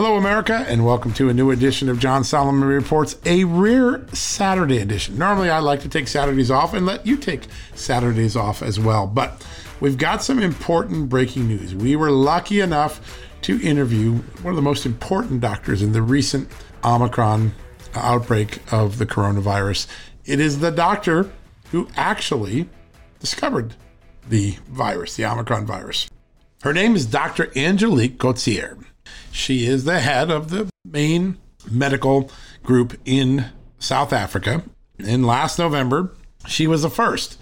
Hello, America, and welcome to a new edition of John Solomon Reports, a rare Saturday edition. Normally, I like to take Saturdays off and let you take Saturdays off as well, but we've got some important breaking news. We were lucky enough to interview one of the most important doctors in the recent Omicron outbreak of the coronavirus. It is the doctor who actually discovered the virus, the Omicron virus. Her name is Dr. Angelique Coetzee. She is the head of the main medical group in South Africa. And last November, she was the first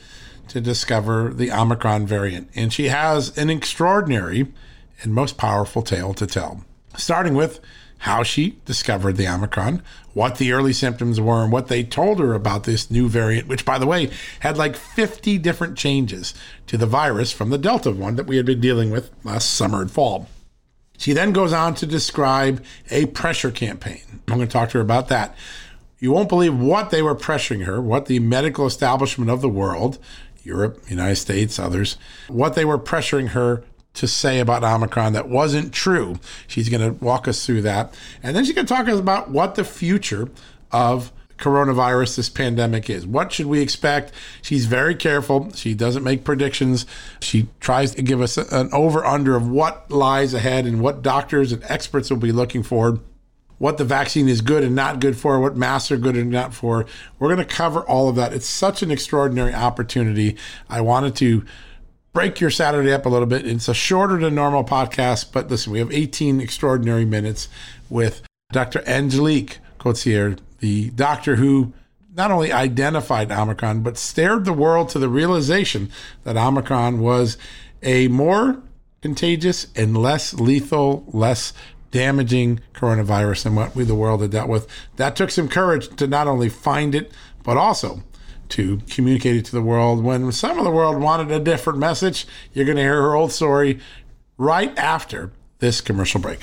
to discover the Omicron variant. And she has an extraordinary and most powerful tale to tell, starting with how she discovered the Omicron, what the early symptoms were, and what they told her about this new variant, which, by the way, had like 50 different changes to the virus from the Delta one that we had been dealing with last summer and fall. She then goes on to describe a pressure campaign. I'm going to talk to her about that. You won't believe what they were pressuring her, what the medical establishment of the world, Europe, United States, others, what they were pressuring her to say about Omicron that wasn't true. She's going to walk us through that. And then she's going to talk us about what the future of coronavirus, this pandemic is. What should we expect? She's very careful. She doesn't make predictions. She tries to give us an over under of what lies ahead and what doctors and experts will be looking for. What the vaccine is good and not good for, what masks are good and not for. We're going to cover all of that. It's such an extraordinary opportunity. I wanted to break your Saturday up a little bit. It's a shorter than normal podcast, but listen, we have 18 extraordinary minutes with Dr. Angelique Coetzee, the doctor who not only identified Omicron, but stared the world to the realization that Omicron was a more contagious and less lethal, less damaging coronavirus than what we, the world, had dealt with. That took some courage to not only find it, but also to communicate it to the world. When some of the world wanted a different message, you're going to hear her old story right after this commercial break.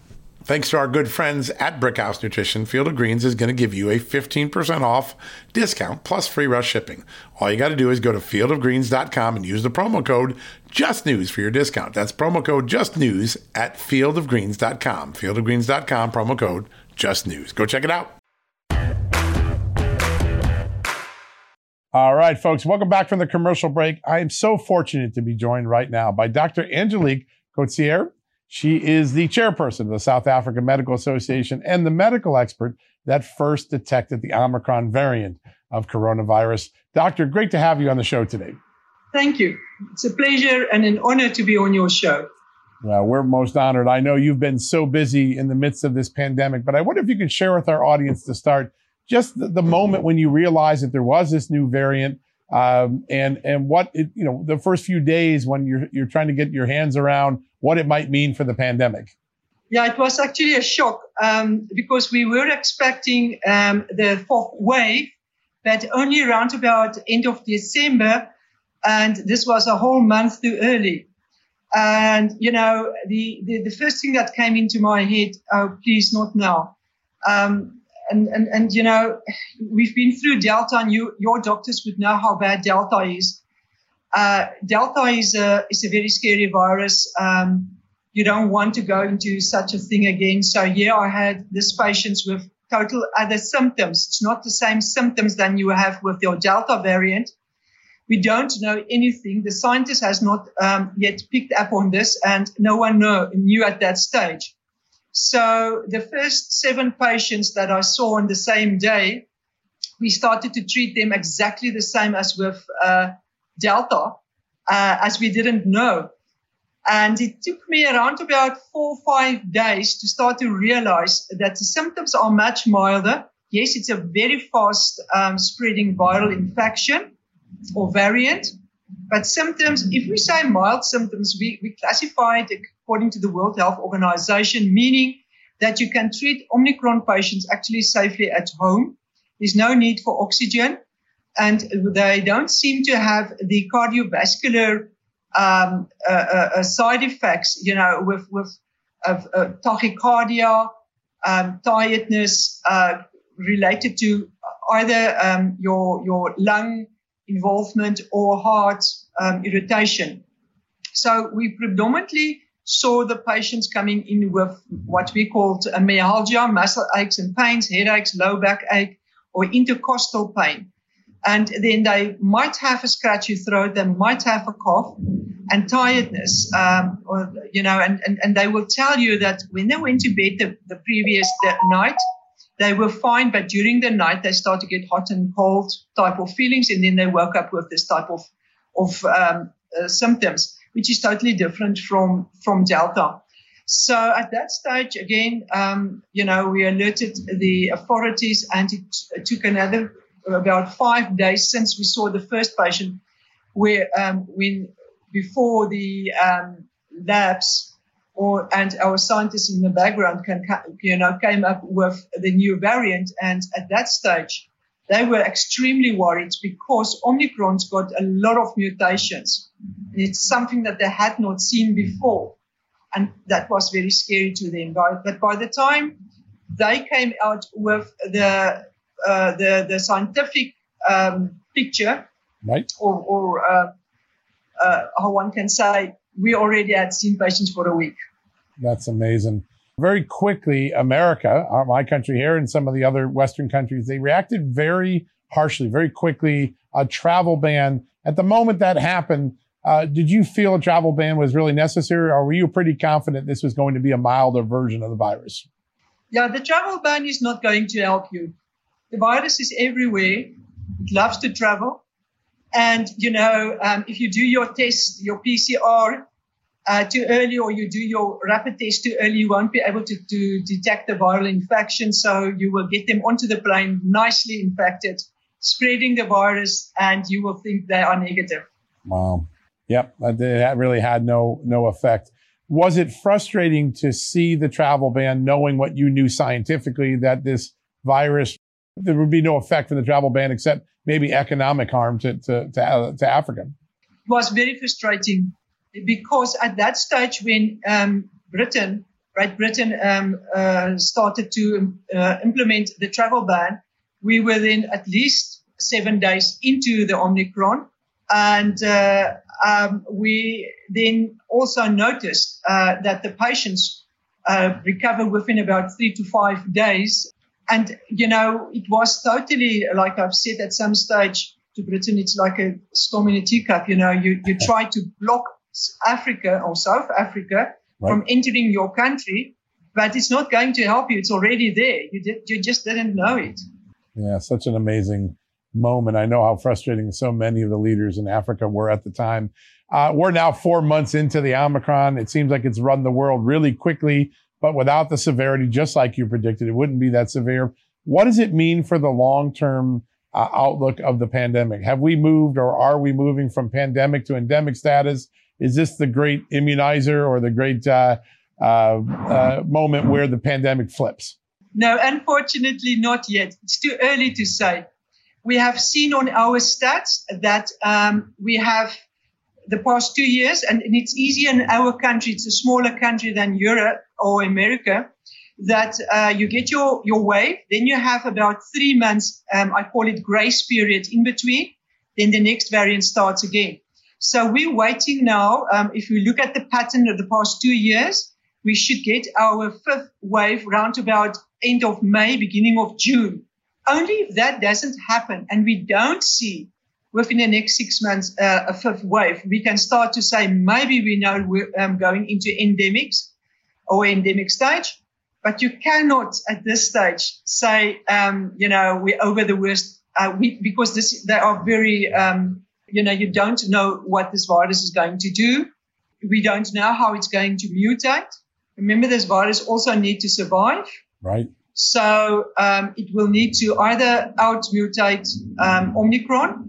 Thanks to our good friends at Brickhouse Nutrition, Field of Greens is going to give you a 15% off discount plus free rush shipping. All you got to do is go to fieldofgreens.com and use the promo code JUSTNEWS for your discount. That's promo code JUSTNEWS at fieldofgreens.com. Fieldofgreens.com, promo code JUSTNEWS. Go check it out. All right, folks, welcome back from the commercial break. I am so fortunate to be joined right now by Dr. Angelique Coetzee. She is the chairperson of the South African Medical Association and the medical expert that first detected the Omicron variant of coronavirus. Doctor, great to have you on the show today. Thank you. It's a pleasure and an honor to be on your show. Well, we're most honored. I know you've been so busy in the midst of this pandemic, but I wonder if you could share with our audience to start just the, the moment when you realized that there was this new variant um, and and what it, you know the first few days when you're you're trying to get your hands around what it might mean for the pandemic. Yeah, it was actually a shock um, because we were expecting um, the fourth wave, but only around about end of December, and this was a whole month too early. And you know, the the, the first thing that came into my head, oh please, not now. Um, and, and, and, you know, we've been through Delta, and you, your doctors would know how bad Delta is. Uh, Delta is a, is a very scary virus. Um, you don't want to go into such a thing again. So, yeah, I had this patients with total other symptoms. It's not the same symptoms than you have with your Delta variant. We don't know anything. The scientist has not um, yet picked up on this, and no one know, knew at that stage. So the first seven patients that I saw on the same day, we started to treat them exactly the same as with uh, Delta, uh, as we didn't know. And it took me around about four or five days to start to realize that the symptoms are much milder. Yes, it's a very fast um, spreading viral infection or variant, but symptoms, if we say mild symptoms, we, we classify it according to the World Health Organization, meaning that you can treat Omicron patients actually safely at home. There's no need for oxygen. And they don't seem to have the cardiovascular um, uh, uh, uh side effects, you know, with, with uh, tachycardia, um, tiredness uh, related to either um, your, your lung involvement or heart um, irritation. So we predominantly saw the patients coming in with what we called myalgia, muscle aches and pains, headaches, low back ache, or intercostal pain. And then they might have a scratchy throat, they might have a cough and tiredness, um, or, you know, and, and, and they will tell you that when they went to bed the, the previous night, they were fine, but during the night they start to get hot and cold type of feelings, and then they woke up with this type of of um, uh, symptoms, which is totally different from from Delta. So at that stage, again, um, you know, we alerted the authorities, and it took another about five days since we saw the first patient, where um, when before the um, labs or and our scientists in the background can you know came up with the new variant, and at that stage they were extremely worried because Omicron's got a lot of mutations. And It's something that they had not seen before and that was very scary to them. But by the time they came out with the uh, the, the scientific um, picture, right, or, or uh, uh, how one can say, we already had seen patients for a week. That's amazing. Very quickly, America, uh, my country here, and some of the other Western countries, they reacted very harshly, very quickly. A travel ban. At the moment that happened, uh, did you feel a travel ban was really necessary, or were you pretty confident this was going to be a milder version of the virus? Yeah, the travel ban is not going to help you. The virus is everywhere. It loves to travel. And, you know, um, if you do your test, your PCR uh, too early or you do your rapid test too early, you won't be able to, to detect the viral infection. So you will get them onto the plane nicely infected, spreading the virus, and you will think they are negative. Wow. Yep, that really had no no effect. Was it frustrating to see the travel ban, knowing what you knew scientifically that this virus there would be no effect from the travel ban except maybe economic harm to to to, uh, to Africa? It was very frustrating because at that stage when um, Britain, right, Britain um, uh, started to uh, implement the travel ban, we were then at least seven days into the Omicron. And uh, um, we then also noticed uh, that the patients uh, recover within about three to five days. And, you know, it was totally, like I've said at some stage to Britain, it's like a storm in a teacup. You know, you, you try to block Africa or South Africa right. from entering your country, but it's not going to help you. It's already there. You, did, you just didn't know it. Yeah, such an amazing moment. I know how frustrating so many of the leaders in Africa were at the time. Uh, we're now four months into the Omicron. It seems like it's run the world really quickly, but without the severity, just like you predicted, it wouldn't be that severe. What does it mean for the long term uh, outlook of the pandemic? Have we moved or are we moving from pandemic to endemic status? Is this the great immunizer or the great uh, uh, uh moment where the pandemic flips? No, unfortunately, not yet. It's too early to say we have seen on our stats that um, we have the past two years, and it's easier in our country, it's a smaller country than Europe or America, that uh, you get your, your wave, then you have about three months, um, I call it grace period in between, then the next variant starts again. So we're waiting now. Um, if we look at the pattern of the past two years, we should get our fifth wave round about end of May, beginning of June. Only if that doesn't happen and we don't see within the next six months uh, a fifth wave, we can start to say maybe we know we're um, going into endemics or endemic stage. But you cannot at this stage say, um, you know, we're over the worst uh, we, because this, they are very, um, you know, you don't know what this virus is going to do. We don't know how it's going to mutate. Remember, this virus also need to survive. Right. So um, it will need to either outmutate um, Omicron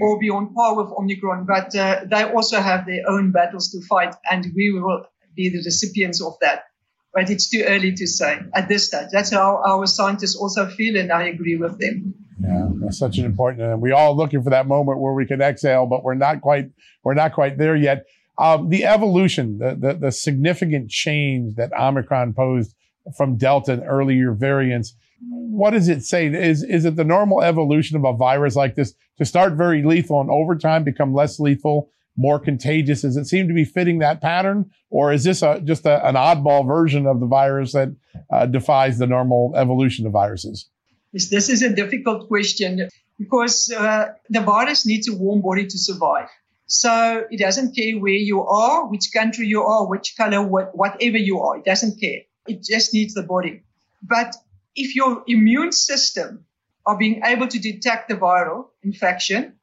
or be on par with Omicron. But uh, they also have their own battles to fight, and we will be the recipients of that. But it's too early to say at this stage. That's how our scientists also feel, and I agree with them. Yeah, that's such an important. And we all looking for that moment where we can exhale, but we're not quite. We're not quite there yet. Um, the evolution, the, the the significant change that Omicron posed from Delta and earlier variants. What does it say? Is, is it the normal evolution of a virus like this to start very lethal and over time become less lethal, more contagious? Does it seem to be fitting that pattern? Or is this a, just a, an oddball version of the virus that uh, defies the normal evolution of viruses? This is a difficult question because uh, the virus needs a warm body to survive. So it doesn't care where you are, which country you are, which color, what, whatever you are. It doesn't care. It just needs the body. But if your immune system are being able to detect the viral infection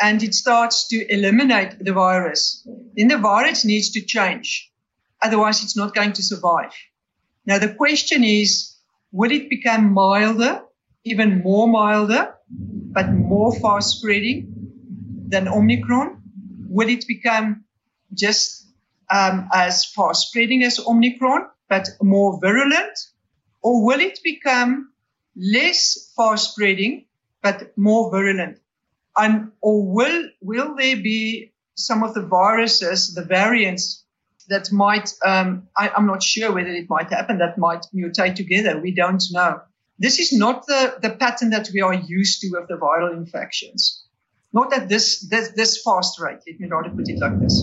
and it starts to eliminate the virus, then the virus needs to change. Otherwise, it's not going to survive. Now, the question is, will it become milder, even more milder, but more fast spreading than Omicron? Will it become just um, as fast spreading as Omicron, but more virulent? Or will it become less fast spreading, but more virulent? And, or will, will there be some of the viruses, the variants that might, um, I, am not sure whether it might happen, that might mutate together. We don't know. This is not the, the pattern that we are used to of the viral infections. Not at this, this, this fast rate. Let me rather put it like this.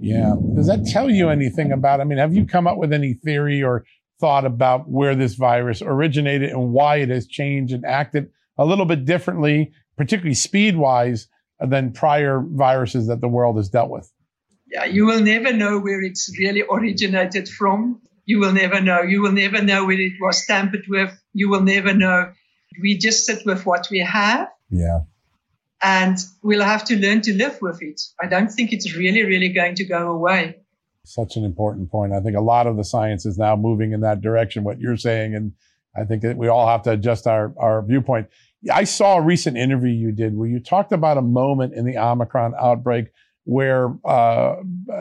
Yeah. Does that tell you anything about, I mean, have you come up with any theory or thought about where this virus originated and why it has changed and acted a little bit differently, particularly speed wise, uh, than prior viruses that the world has dealt with? Yeah, you will never know where it's really originated from. You will never know. You will never know where it was tampered with. You will never know. We just sit with what we have. Yeah. And we'll have to learn to live with it. I don't think it's really, really going to go away. Such an important point. I think a lot of the science is now moving in that direction, what you're saying. And I think that we all have to adjust our, our viewpoint. I saw a recent interview you did where you talked about a moment in the Omicron outbreak where uh,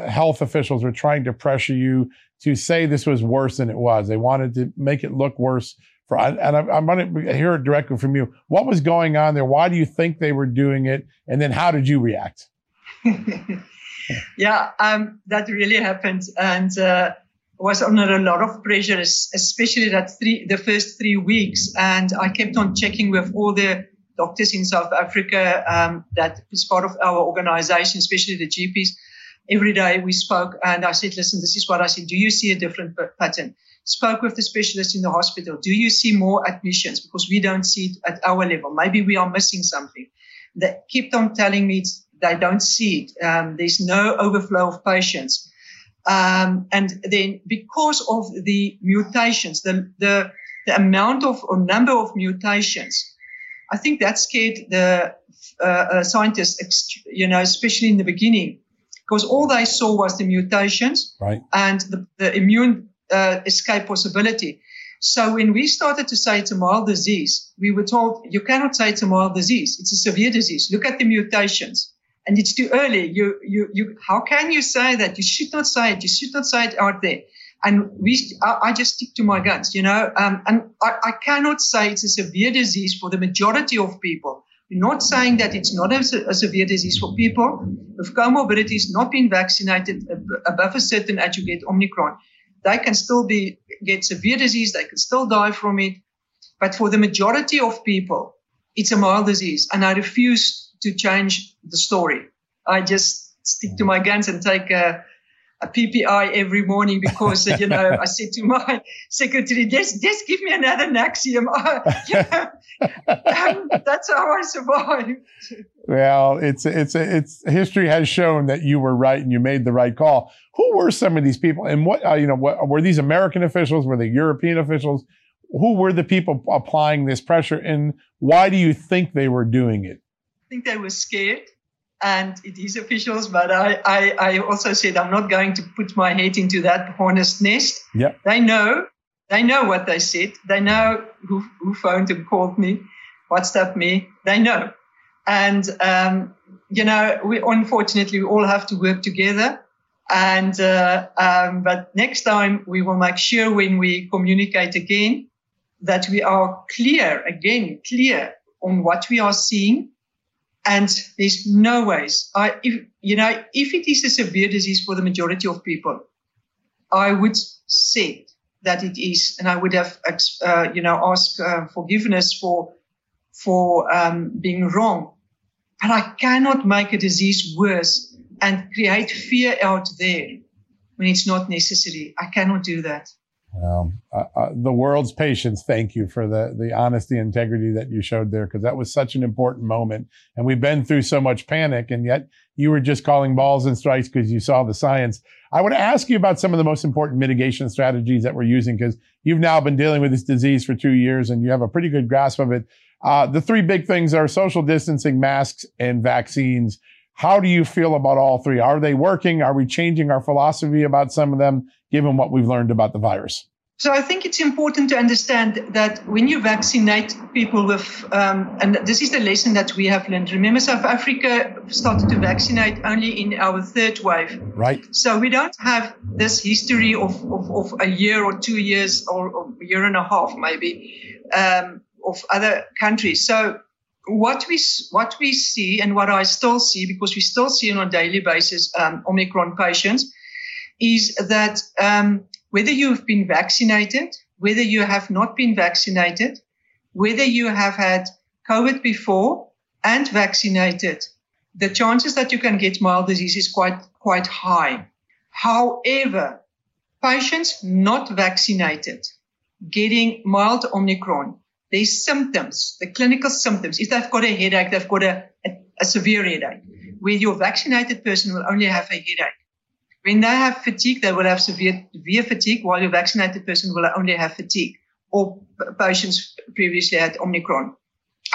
health officials were trying to pressure you to say this was worse than it was. They wanted to make it look worse. For and I, am going to hear it directly from you. What was going on there? Why do you think they were doing it? And then how did you react? yeah, um, that really happened, and uh, was under a lot of pressure, especially that three, the first three weeks. And I kept on checking with all the doctors in South Africa um, that is part of our organization, especially the GPs. Every day we spoke, and I said, "Listen, this is what I see. Do you see a different pattern?" Spoke with the specialist in the hospital. Do you see more admissions? Because we don't see it at our level. Maybe we are missing something. They kept on telling me they don't see it. Um, there's no overflow of patients. Um, and then because of the mutations, the, the, the amount of or number of mutations, I think that scared the uh, uh, scientists, you know, especially in the beginning, because all they saw was the mutations right. and the, the immune uh, escape possibility. So when we started to say it's a mild disease, we were told you cannot say it's a mild disease. It's a severe disease. Look at the mutations and it's too early. You, you, you, how can you say that? You should not say it. You should not say it out there. And we, I, just stick to my guns, you know, um, and I, I cannot say it's a severe disease for the majority of people. We're not saying that it's not a, a severe disease for people with comorbidities, not being vaccinated above a certain age, you get Omicron. They can still be, get severe disease. They can still die from it. But for the majority of people, it's a mild disease. And I refuse to change the story. I just stick to my guns and take a, a PPI every morning because, you know, I said to my secretary, just, just give me another Nexium. um, that's how I survived. Well, it's, it's, it's, history has shown that you were right and you made the right call. Who were some of these people and what, uh, you know, what, were these American officials? Were they European officials? Who were the people applying this pressure and why do you think they were doing it? Think they were scared and it is officials, but I, I, I, also said I'm not going to put my head into that hornet's nest. Yeah. They know, they know what they said. They know who, who phoned and called me, WhatsApp me. They know. And, um, you know, we unfortunately we all have to work together. And, uh, um, but next time we will make sure when we communicate again that we are clear, again, clear on what we are seeing and there's no ways. I, if, you know, if it is a severe disease for the majority of people, I would say that it is, and I would have, uh, you know, asked uh, forgiveness for for um, being wrong. But I cannot make a disease worse and create fear out there when it's not necessary. I cannot do that. Um, uh, uh, the world's patience. Thank you for the the honesty, integrity that you showed there, because that was such an important moment. And we've been through so much panic, and yet you were just calling balls and strikes because you saw the science. I want to ask you about some of the most important mitigation strategies that we're using, because you've now been dealing with this disease for two years, and you have a pretty good grasp of it. Uh, the three big things are social distancing, masks, and vaccines. How do you feel about all three? Are they working? Are we changing our philosophy about some of them? Given what we've learned about the virus? So I think it's important to understand that when you vaccinate people with, um, and this is the lesson that we have learned. Remember, South Africa started to vaccinate only in our third wave. Right. So we don't have this history of, of, of a year or two years or, or, a year and a half maybe um, of other countries. So what we what we see and what I still see because we still see on a daily basis um, Omicron patients is that. Um, whether you've been vaccinated, whether you have not been vaccinated, whether you have had COVID before and vaccinated, the chances that you can get mild disease is quite, quite high. However, patients not vaccinated getting mild Omicron, their symptoms, the clinical symptoms, if they've got a headache, they've got a, a, a severe headache, where your vaccinated person will only have a headache. When they have fatigue, they will have severe, severe fatigue, while your vaccinated person will only have fatigue. Or patients previously had Omicron,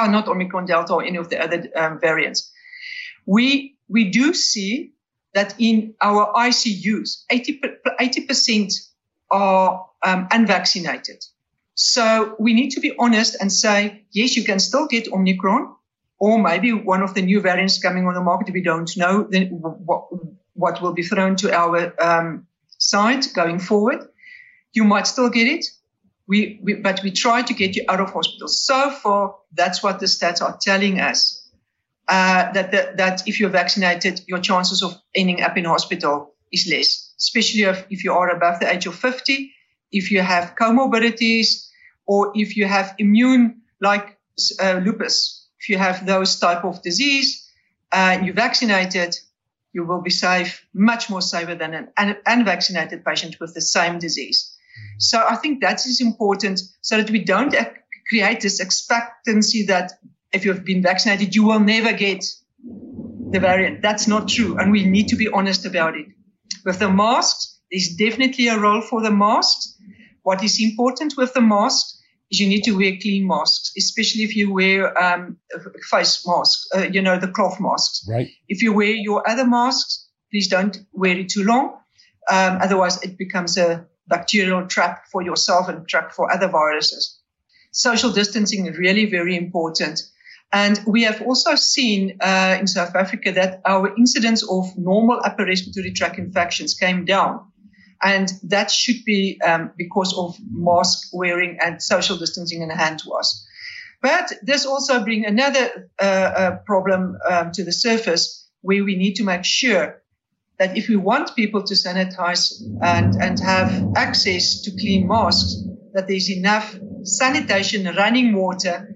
or not Omicron, Delta, or any of the other um, variants. We we do see that in our ICUs, 80 percent are um, unvaccinated. So we need to be honest and say, yes, you can still get Omicron, or maybe one of the new variants coming on the market. We don't know then what, what will be thrown to our um, site going forward. You might still get it, we, we, but we try to get you out of hospital. So far, that's what the stats are telling us. Uh, that, that if you're vaccinated, your chances of ending up in hospital is less, especially if, if you are above the age of 50, if you have comorbidities, or if you have immune like uh, lupus. If you have those type of disease uh, you're vaccinated, you will be safe, much more safer than an unvaccinated patient with the same disease. Mm-hmm. So I think that is important so that we don't create this expectancy that if you've been vaccinated, you will never get the variant. That's not true. And we need to be honest about it. With the masks, there's definitely a role for the masks. What is important with the masks is you need to wear clean masks, especially if you wear um, face masks, uh, you know, the cloth masks. Right. If you wear your other masks, please don't wear it too long. Um, otherwise, it becomes a bacterial trap for yourself and trap for other viruses. Social distancing is really very important. And we have also seen uh, in South Africa that our incidence of normal upper respiratory tract infections came down. And that should be um, because of mask wearing and social distancing and hand wash. But this also brings another uh, uh, problem um, to the surface where we need to make sure that if we want people to sanitize and, and have access to clean masks, that there's enough sanitation, running water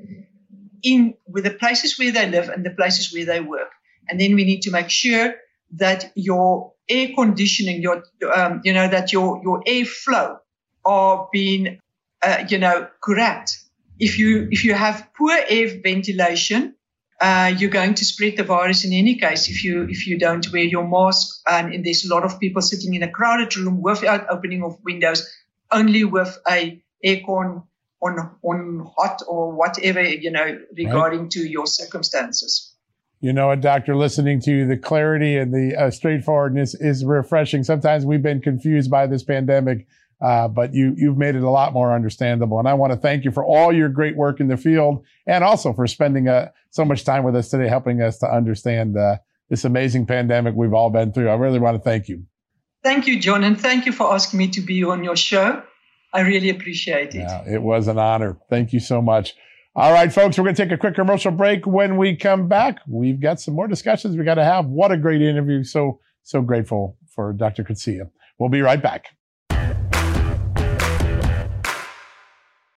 in with the places where they live and the places where they work. And then we need to make sure that your air conditioning, your, um, you know, that your, your airflow are being, uh, you know, correct. If you, if you have poor air ventilation, uh, you're going to spread the virus in any case if you if you don't wear your mask and, and there's a lot of people sitting in a crowded room without opening of windows only with a aircon on on hot or whatever you know regarding right. to your circumstances you know what, Doctor? Listening to you, the clarity and the uh, straightforwardness is refreshing. Sometimes we've been confused by this pandemic, uh, but you you've made it a lot more understandable. And I want to thank you for all your great work in the field, and also for spending uh, so much time with us today, helping us to understand uh, this amazing pandemic we've all been through. I really want to thank you. Thank you, John, and thank you for asking me to be on your show. I really appreciate it. Yeah, it was an honor. Thank you so much. All right, folks, we're going to take a quick commercial break. When we come back, we've got some more discussions we got to have. What a great interview. So, so grateful for Dr. Coetzee. We'll be right back.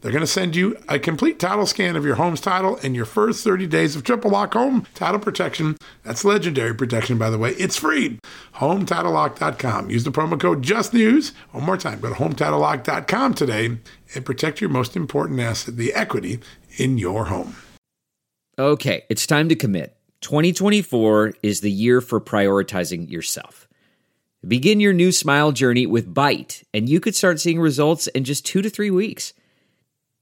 They're going to send you a complete title scan of your home's title and your first 30 days of triple lock home title protection. That's legendary protection, by the way. It's free. HomeTitleLock.com. Use the promo code JUSTNEWS. One more time, go to HomeTitleLock.com today and protect your most important asset, the equity in your home. Okay, it's time to commit. 2024 is the year for prioritizing yourself. Begin your new smile journey with Byte, and you could start seeing results in just two to three weeks.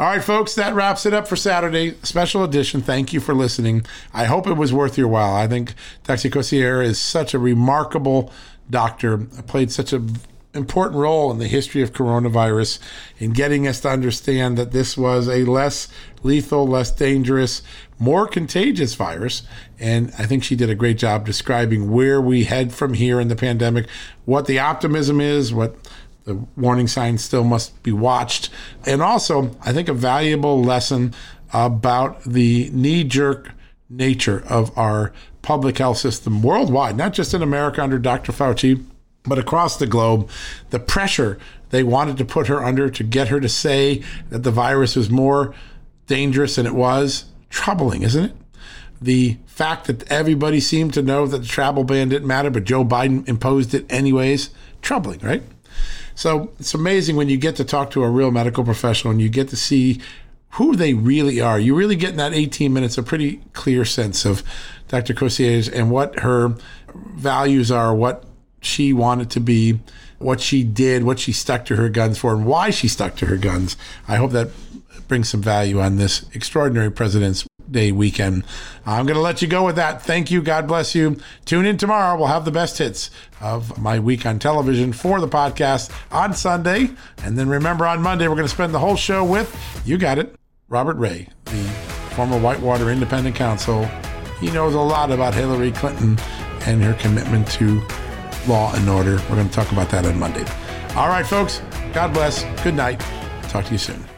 All right, folks, that wraps it up for Saturday special edition. Thank you for listening. I hope it was worth your while. I think Dr. Coetzee is such a remarkable doctor, played such an important role in the history of coronavirus in getting us to understand that this was a less lethal, less dangerous, more contagious virus. And I think she did a great job describing where we head from here in the pandemic, what the optimism is, what the warning signs still must be watched. And also, I think a valuable lesson about the knee jerk nature of our public health system worldwide, not just in America under Dr. Fauci, but across the globe. The pressure they wanted to put her under to get her to say that the virus was more dangerous than it was, troubling, isn't it? The fact that everybody seemed to know that the travel ban didn't matter, but Joe Biden imposed it anyways, troubling, right? So it's amazing when you get to talk to a real medical professional and you get to see who they really are. You really get in that 18 minutes a pretty clear sense of Dr. Coetzee's and what her values are, what she wanted to be, what she did, what she stuck to her guns for, and why she stuck to her guns. I hope that brings some value on this extraordinary President's Day weekend. I'm going to let you go with that. Thank you. God bless you. Tune in tomorrow. We'll have the best hits of my week on television for the podcast on Sunday. And then remember, on Monday, we're going to spend the whole show with, you got it, Robert Ray, the former Whitewater Independent Counsel. He knows a lot about Hillary Clinton and her commitment to law and order. We're going to talk about that on Monday. All right, folks. God bless. Good night. Talk to you soon.